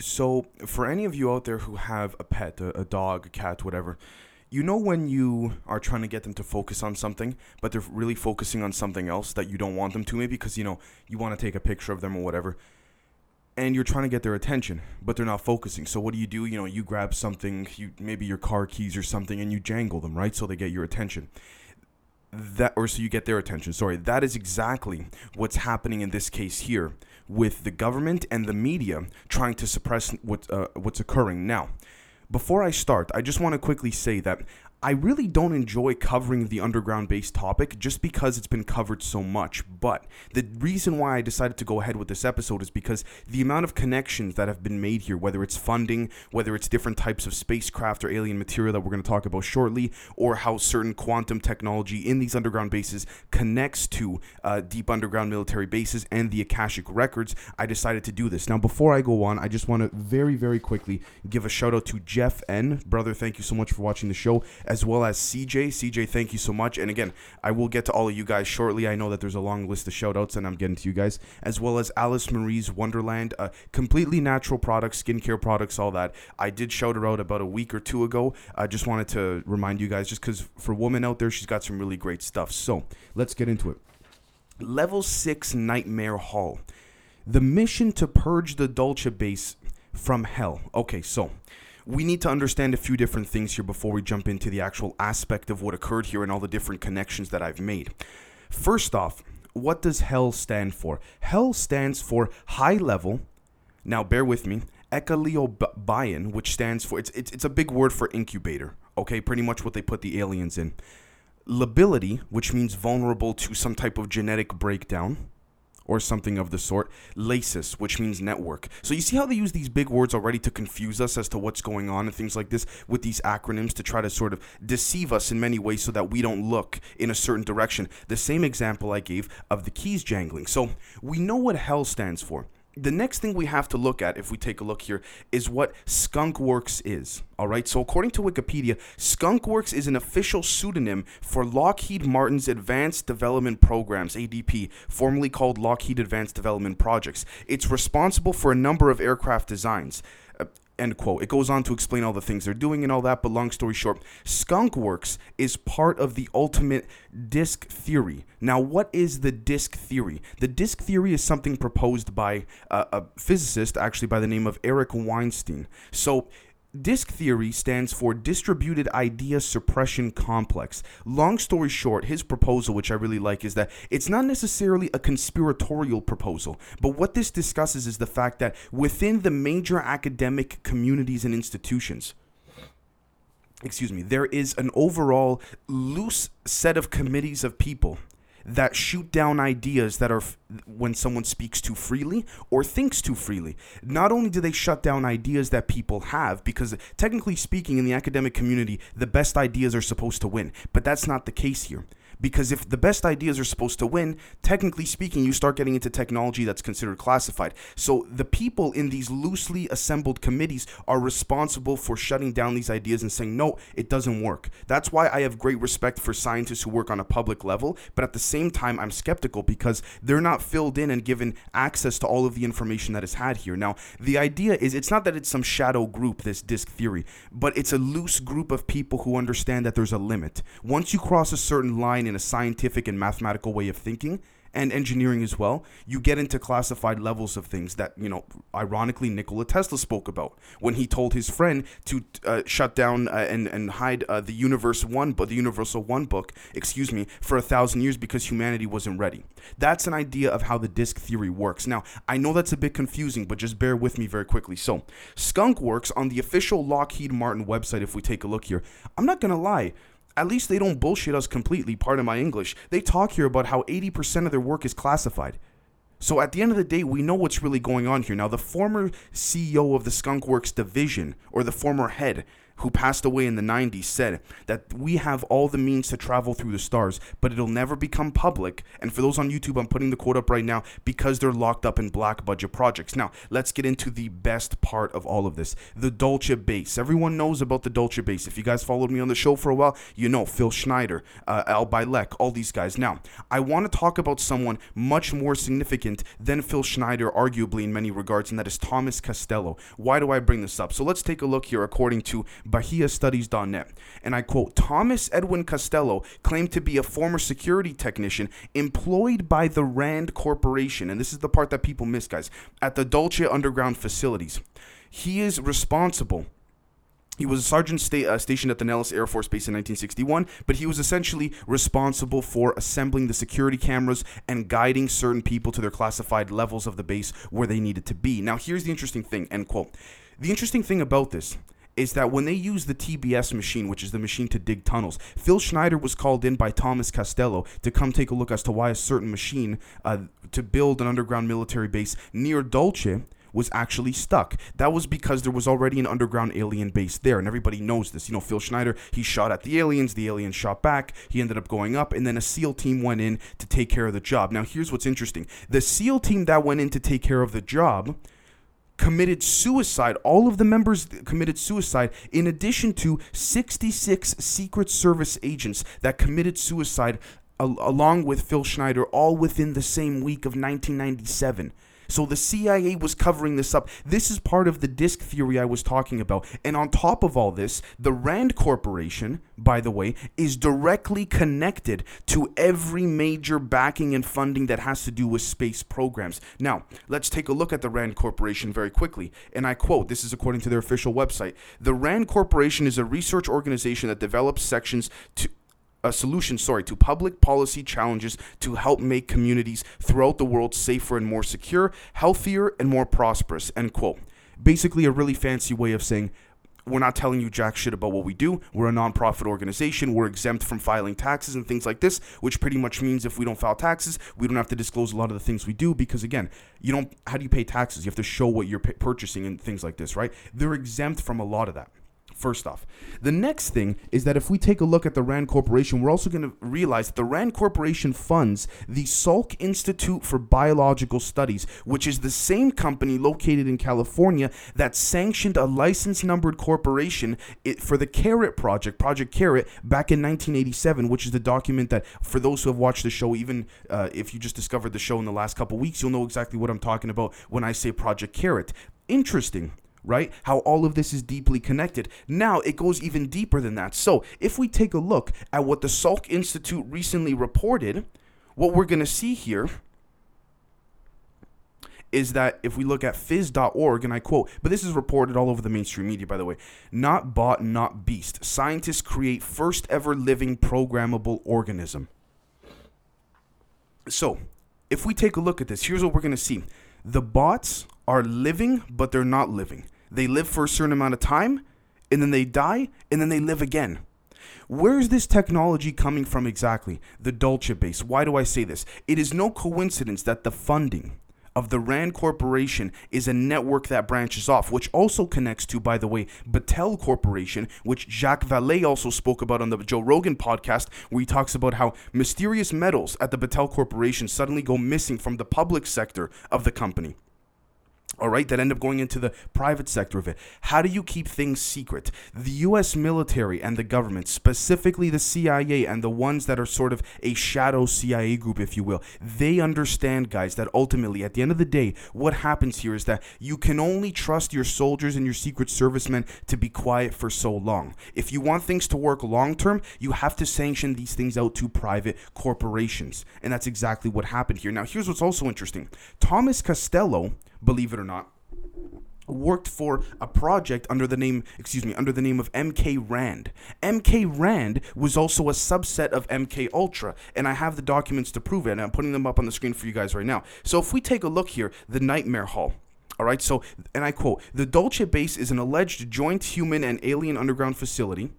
So, for any of you out there who have a pet, a, a dog, a cat, whatever, you know when you are trying to get them to focus on something, but they're really focusing on something else that you don't want them to, maybe because you know you want to take a picture of them or whatever, and you're trying to get their attention, but they're not focusing. So what do you do? You know, you grab something, you maybe your car keys or something, and you jangle them, right? So they get your attention that or so you get their attention sorry that is exactly what's happening in this case here with the government and the media trying to suppress what, uh, what's occurring. Now before i start i just want to quickly say that I really don't enjoy covering the underground based topic just because it's been covered so much. But the reason why I decided to go ahead with this episode is because the amount of connections that have been made here, whether it's funding, whether it's different types of spacecraft or alien material that we're going to talk about shortly, or how certain quantum technology in these underground bases connects to uh, deep underground military bases and the Akashic records, I decided to do this. Now, before I go on, I just want to very, very quickly give a shout out to Jeff N. Brother, thank you so much for watching the show as well as CJ. CJ, thank you so much. And again, I will get to all of you guys shortly. I know that there's a long list of shout outs and I'm getting to you guys, as well as Alice Marie's Wonderland, uh, completely natural products, skincare products, all that. I did shout her out about a week or two ago. I just wanted to remind you guys, just because for women out there, she's got some really great stuff. So let's get into it. Level 6 Nightmare Hall. The mission to purge the Dulce base from hell. Okay, so we need to understand a few different things here before we jump into the actual aspect of what occurred here and all the different connections that I've made. First off, what does HELL stand for? HELL stands for high level. Now, bear with me. Ekaleobion, which stands for it's, it's it's a big word for incubator. Okay, pretty much what they put the aliens in. Lability, which means vulnerable to some type of genetic breakdown or something of the sort. Lasis, which means network. So you see how they use these big words already to confuse us as to what's going on and things like this with these acronyms to try to sort of deceive us in many ways so that we don't look in a certain direction. The same example I gave of the keys jangling. So we know what hell stands for the next thing we have to look at, if we take a look here, is what Skunkworks is. All right, so according to Wikipedia, Skunkworks is an official pseudonym for Lockheed Martin's Advanced Development Programs, ADP, formerly called Lockheed Advanced Development Projects. It's responsible for a number of aircraft designs. End quote. It goes on to explain all the things they're doing and all that, but long story short, Skunkworks is part of the ultimate disk theory. Now, what is the disk theory? The disk theory is something proposed by uh, a physicist, actually by the name of Eric Weinstein. So, Disk theory stands for Distributed Idea Suppression Complex. Long story short, his proposal, which I really like, is that it's not necessarily a conspiratorial proposal, but what this discusses is the fact that within the major academic communities and institutions, excuse me, there is an overall loose set of committees of people that shoot down ideas that are f- when someone speaks too freely or thinks too freely. Not only do they shut down ideas that people have, because technically speaking, in the academic community, the best ideas are supposed to win, but that's not the case here. Because if the best ideas are supposed to win, technically speaking, you start getting into technology that's considered classified. So the people in these loosely assembled committees are responsible for shutting down these ideas and saying, no, it doesn't work. That's why I have great respect for scientists who work on a public level, but at the same time, I'm skeptical because they're not filled in and given access to all of the information that is had here. Now, the idea is it's not that it's some shadow group, this disk theory, but it's a loose group of people who understand that there's a limit. Once you cross a certain line in a scientific and mathematical way of thinking and engineering as well, you get into classified levels of things that, you know, ironically, Nikola Tesla spoke about when he told his friend to uh, shut down uh, and, and hide uh, the Universe One, but the Universal One book, excuse me, for a thousand years because humanity wasn't ready. That's an idea of how the disk theory works. Now, I know that's a bit confusing, but just bear with me very quickly. So, Skunk works on the official Lockheed Martin website. If we take a look here, I'm not gonna lie at least they don't bullshit us completely, pardon my English. They talk here about how 80% of their work is classified. So at the end of the day, we know what's really going on here. Now, the former CEO of the Skunkworks division, or the former head, who passed away in the 90s, said that we have all the means to travel through the stars, but it'll never become public. And for those on YouTube, I'm putting the quote up right now because they're locked up in black budget projects. Now, let's get into the best part of all of this the Dulce base. Everyone knows about the Dulce base. If you guys followed me on the show for a while, you know Phil Schneider, uh, Al Bielek, all these guys. Now, I want to talk about someone much more significant than Phil Schneider, arguably in many regards, and that is Thomas Costello. Why do I bring this up? So let's take a look here according to BahiaStudies.net. And I quote Thomas Edwin Costello claimed to be a former security technician employed by the RAND Corporation. And this is the part that people miss, guys, at the Dulce Underground facilities. He is responsible he was a sergeant sta- uh, stationed at the Nellis Air Force Base in 1961, but he was essentially responsible for assembling the security cameras and guiding certain people to their classified levels of the base where they needed to be. Now, here's the interesting thing, end quote. The interesting thing about this is that when they used the TBS machine, which is the machine to dig tunnels, Phil Schneider was called in by Thomas Costello to come take a look as to why a certain machine uh, to build an underground military base near Dulce was actually stuck. That was because there was already an underground alien base there, and everybody knows this. You know, Phil Schneider, he shot at the aliens, the aliens shot back, he ended up going up, and then a SEAL team went in to take care of the job. Now, here's what's interesting the SEAL team that went in to take care of the job committed suicide. All of the members committed suicide, in addition to 66 Secret Service agents that committed suicide al- along with Phil Schneider, all within the same week of 1997. So the CIA was covering this up. This is part of the disk theory I was talking about. And on top of all this, the RAND Corporation, by the way, is directly connected to every major backing and funding that has to do with space programs. Now, let's take a look at the RAND Corporation very quickly. And I quote this is according to their official website. The RAND Corporation is a research organization that develops sections to a solution, sorry, to public policy challenges to help make communities throughout the world safer and more secure, healthier and more prosperous. End quote. Basically, a really fancy way of saying we're not telling you jack shit about what we do. We're a nonprofit organization. We're exempt from filing taxes and things like this, which pretty much means if we don't file taxes, we don't have to disclose a lot of the things we do because again, you don't how do you pay taxes? You have to show what you're purchasing and things like this, right? They're exempt from a lot of that first off. The next thing is that if we take a look at the RAND Corporation, we're also going to realize that the RAND Corporation funds the Salk Institute for Biological Studies, which is the same company located in California that sanctioned a license numbered corporation for the Carrot Project, Project Carrot, back in 1987, which is the document that, for those who have watched the show, even uh, if you just discovered the show in the last couple weeks, you'll know exactly what I'm talking about when I say Project Carrot. Interesting right? How all of this is deeply connected. Now it goes even deeper than that. So if we take a look at what the Salk Institute recently reported, what we're going to see here is that if we look at phys.org, and I quote, but this is reported all over the mainstream media, by the way, not bot, not beast. Scientists create first ever living programmable organism. So, if we take a look at this, here's what we're going to see the bots are living, but they're not living. They live for a certain amount of time, and then they die, and then they live again. Where's this technology coming from exactly? The Dulce base. Why do I say this? It is no coincidence that the funding of the RAND Corporation is a network that branches off, which also connects to, by the way, Battelle Corporation, which Jacques Vallée also spoke about on the Joe Rogan podcast, where he talks about how mysterious metals at the Battelle Corporation suddenly go missing from the public sector of the company all right, that end up going into the private sector of it. How do you keep things secret? The US military and the government, specifically the CIA and the ones that are sort of a shadow CIA group, if you will, they understand, guys, that ultimately, at the end of the day, what happens here is that you can only trust your soldiers and your Secret Servicemen to be quiet for so long. If you want things to work long term, you have to sanction these things out to private corporations. And that's exactly what happened here. Now, here's what's also interesting Thomas Costello believe it or not, worked for a project under the name, excuse me, under the name of MK Rand. MK Rand was also a subset of MK Ultra, and I have the documents to prove it, and I'm putting them up on the screen for you guys right now. So if we take a look here, the Nightmare Hall. All right, so, and I quote, the Dulce base is an alleged joint human and alien underground facility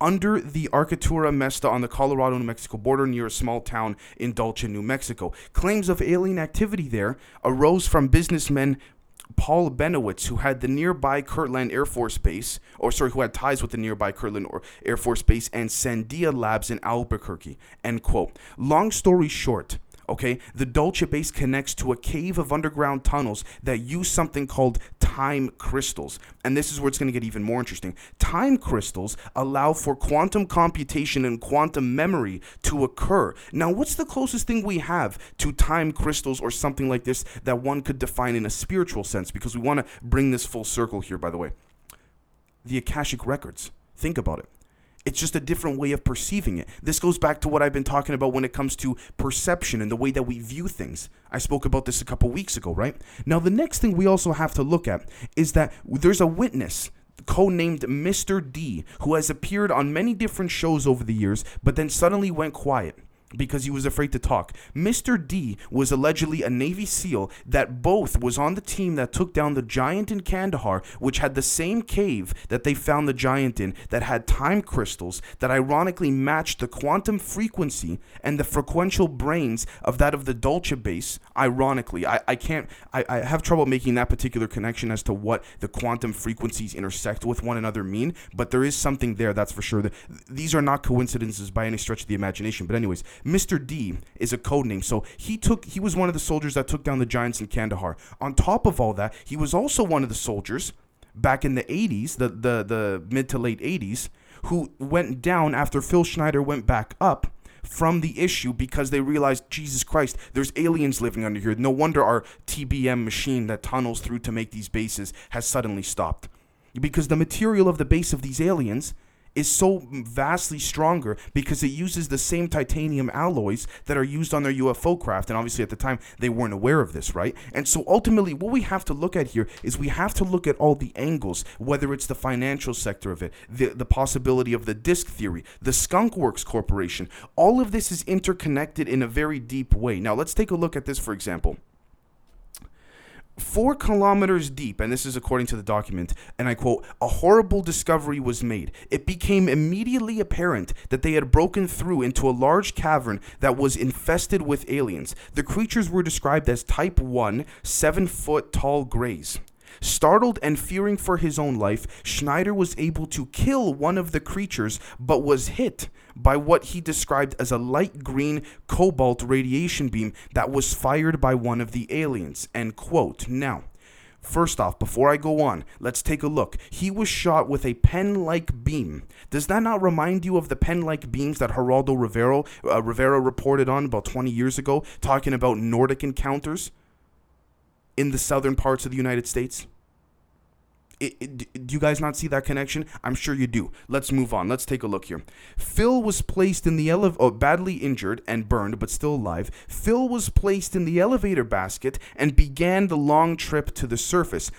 under the Archuleta Mesa on the Colorado New Mexico border near a small town in Dulce, New Mexico. Claims of alien activity there arose from businessmen Paul Bennewitz, who had the nearby Kirtland Air Force Base, or sorry, who had ties with the nearby Kirtland Air Force Base and Sandia Labs in Albuquerque. End quote. Long story short, okay, the Dulce base connects to a cave of underground tunnels that use something called time crystals. And this is where it's going to get even more interesting. Time crystals allow for quantum computation and quantum memory to occur. Now, what's the closest thing we have to time crystals or something like this that one could define in a spiritual sense? Because we want to bring this full circle here, by the way. The Akashic Records. Think about it. It's just a different way of perceiving it. This goes back to what I've been talking about when it comes to perception and the way that we view things. I spoke about this a couple weeks ago, right? Now, the next thing we also have to look at is that there's a witness codenamed Mr. D, who has appeared on many different shows over the years, but then suddenly went quiet because he was afraid to talk. Mr. D was allegedly a Navy SEAL that both was on the team that took down the giant in Kandahar, which had the same cave that they found the giant in, that had time crystals that ironically matched the quantum frequency and the frequential brains of that of the Dulce base. Ironically, I, I can't, I, I have trouble making that particular connection as to what the quantum frequencies intersect with one another mean, but there is something there, that's for sure. These are not coincidences by any stretch of the imagination. But, anyways, Mr. D is a code name. So he took he was one of the soldiers that took down the giants in Kandahar. On top of all that, he was also one of the soldiers back in the 80s, the the the mid to late 80s, who went down after Phil Schneider went back up from the issue because they realized Jesus Christ, there's aliens living under here. No wonder our TBM machine that tunnels through to make these bases has suddenly stopped. Because the material of the base of these aliens is so vastly stronger because it uses the same titanium alloys that are used on their UFO craft. And obviously, at the time, they weren't aware of this, right? And so ultimately, what we have to look at here is we have to look at all the angles, whether it's the financial sector of it, the, the possibility of the disk theory, the Skunk Works Corporation. All of this is interconnected in a very deep way. Now, let's take a look at this, for example four kilometers deep, and this is according to the document, and I quote, a horrible discovery was made. It became immediately apparent that they had broken through into a large cavern that was infested with aliens. The creatures were described as Type 1, seven foot tall greys. Startled and fearing for his own life, Schneider was able to kill one of the creatures but was hit by what he described as a light green cobalt radiation beam that was fired by one of the aliens. End quote. Now, First off, before I go on, let's take a look. He was shot with a pen like beam. Does that not remind you of the pen like beams that Geraldo Rivera, uh, Rivera reported on about 20 years ago, talking about Nordic encounters in the southern parts of the United States? It, it, do you guys not see that connection? I'm sure you do. Let's move on. Let's take a look here. Phil was placed in the elevator, oh, badly injured and burned, but still alive. Phil was placed in the elevator basket and began the long trip to the surface.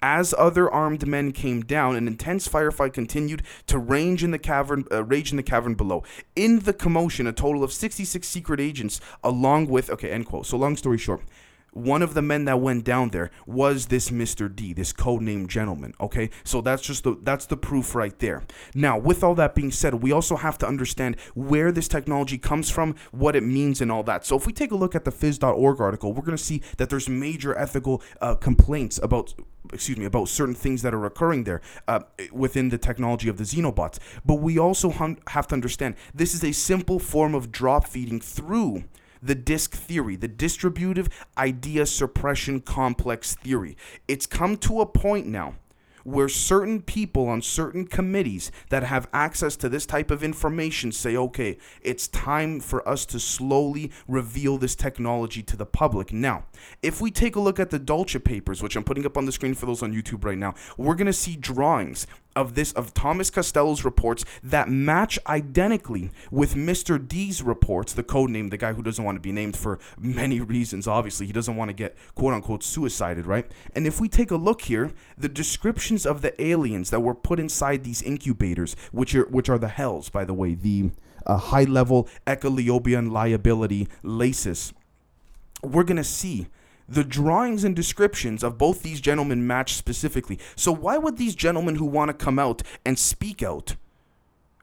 As other armed men came down, an intense firefight continued to range in the cavern, uh, rage in the cavern below. In the commotion, a total of 66 secret agents, along with okay, end quote. So long story short, one of the men that went down there was this Mr. D, this codenamed gentleman. Okay, so that's just the that's the proof right there. Now, with all that being said, we also have to understand where this technology comes from, what it means, and all that. So if we take a look at the Phys.org article, we're going to see that there's major ethical uh, complaints about excuse me about certain things that are occurring there uh, within the technology of the xenobots. But we also have to understand this is a simple form of drop feeding through the disk theory, the distributive idea suppression complex theory. It's come to a point now where certain people on certain committees that have access to this type of information say, okay, it's time for us to slowly reveal this technology to the public. Now, if we take a look at the Dulce papers, which I'm putting up on the screen for those on YouTube right now, we're going to see drawings of this of Thomas Costello's reports that match identically with Mr. D's reports, the code name, the guy who doesn't want to be named for many reasons. Obviously, he doesn't want to get quote unquote suicided, right? And if we take a look here, the descriptions of the aliens that were put inside these incubators, which are which are the hells, by the way, the uh, high level echolobian liability laces, we're gonna see the drawings and descriptions of both these gentlemen match specifically. So why would these gentlemen who want to come out and speak out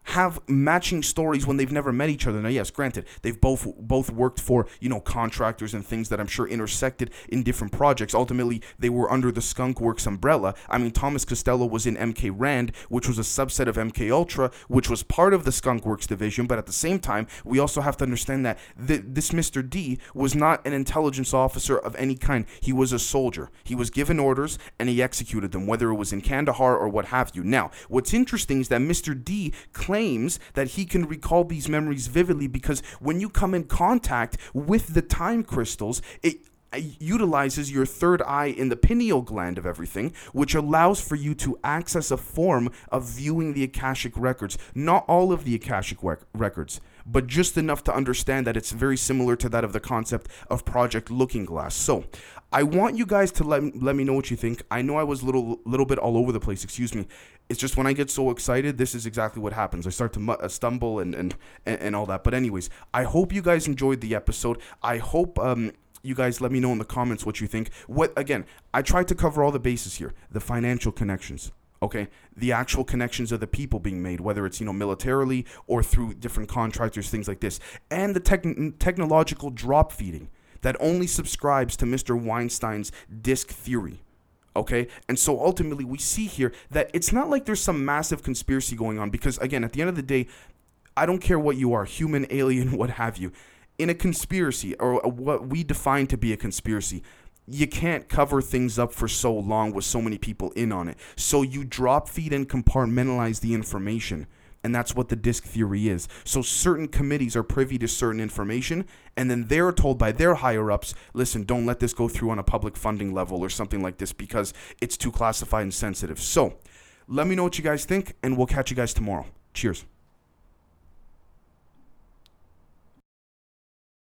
have matching stories when they've never met each other. Now, yes, granted, they've both both worked for you know contractors and things that I'm sure intersected in different projects. Ultimately, they were under the Skunk Works umbrella. I mean, Thomas Costello was in MK Rand, which was a subset of MK Ultra, which was part of the Skunk Works division. But at the same time, we also have to understand that th- this Mr. D was not an intelligence officer of any kind. He was a soldier. He was given orders and he executed them, whether it was in Kandahar or what have you. Now, what's interesting is that Mr. D claims that he can recall these memories vividly because when you come in contact with the time crystals, it uh, utilizes your third eye in the pineal gland of everything, which allows for you to access a form of viewing the Akashic records. Not all of the Akashic rec- records, but just enough to understand that it's very similar to that of the concept of Project Looking Glass. So, I want you guys to let, let me know what you think. I know I was a little little bit all over the place, excuse me. It's just when I get so excited, this is exactly what happens. I start to mu- uh, stumble and, and and and all that. But anyways, I hope you guys enjoyed the episode. I hope um you guys let me know in the comments what you think. What again, I tried to cover all the bases here. The financial connections, okay the actual connections of the people being made whether it's you know militarily or through different contractors things like this and the tech- technological drop feeding that only subscribes to mr weinstein's disk theory okay? And so ultimately we see here that it's not like there's some massive conspiracy going on because again at the end of the day i don't care what you are human alien what have you in a conspiracy or what we define to be a conspiracy you can't cover things up for so long with so many people in on it. So you drop feed and compartmentalize the information. And that's what the disk theory is. So certain committees are privy to certain information, and then they're told by their higher ups, listen, don't let this go through on a public funding level or something like this because it's too classified and sensitive. So let me know what you guys think, and we'll catch you guys tomorrow. Cheers.